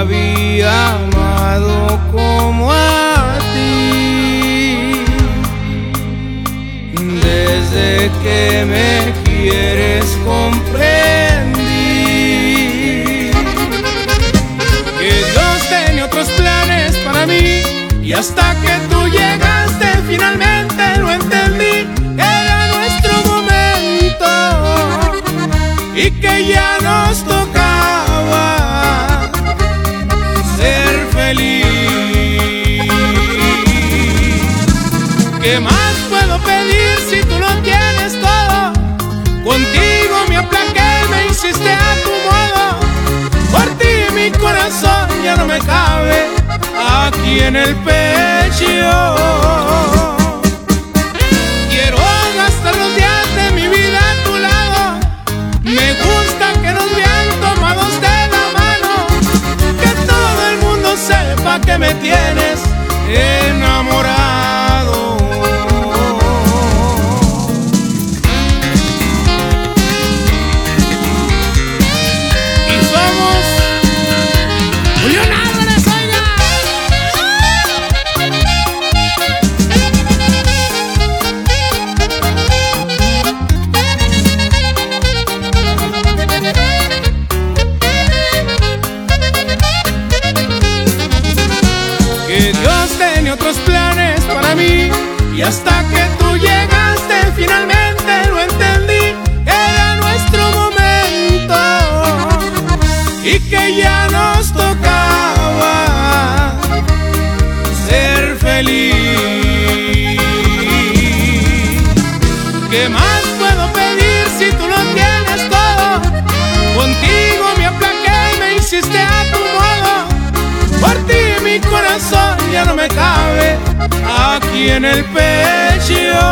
había amado como a ti. Desde que me quieres comprendí que Dios tenía otros planes para mí y hasta que tú llegaste finalmente lo entendí. Era nuestro momento y que ya ¿Qué más puedo pedir si tú lo tienes todo? Contigo me aplaqué, me hiciste a tu modo. Por ti mi corazón ya no me cabe aquí en el pecho. Quiero gastar los días y hasta que tú llegaste finalmente lo entendí. Era nuestro momento. Y que ya nos tocaba ser feliz. ¿Qué más corazón ya no me cabe aquí en el pecho.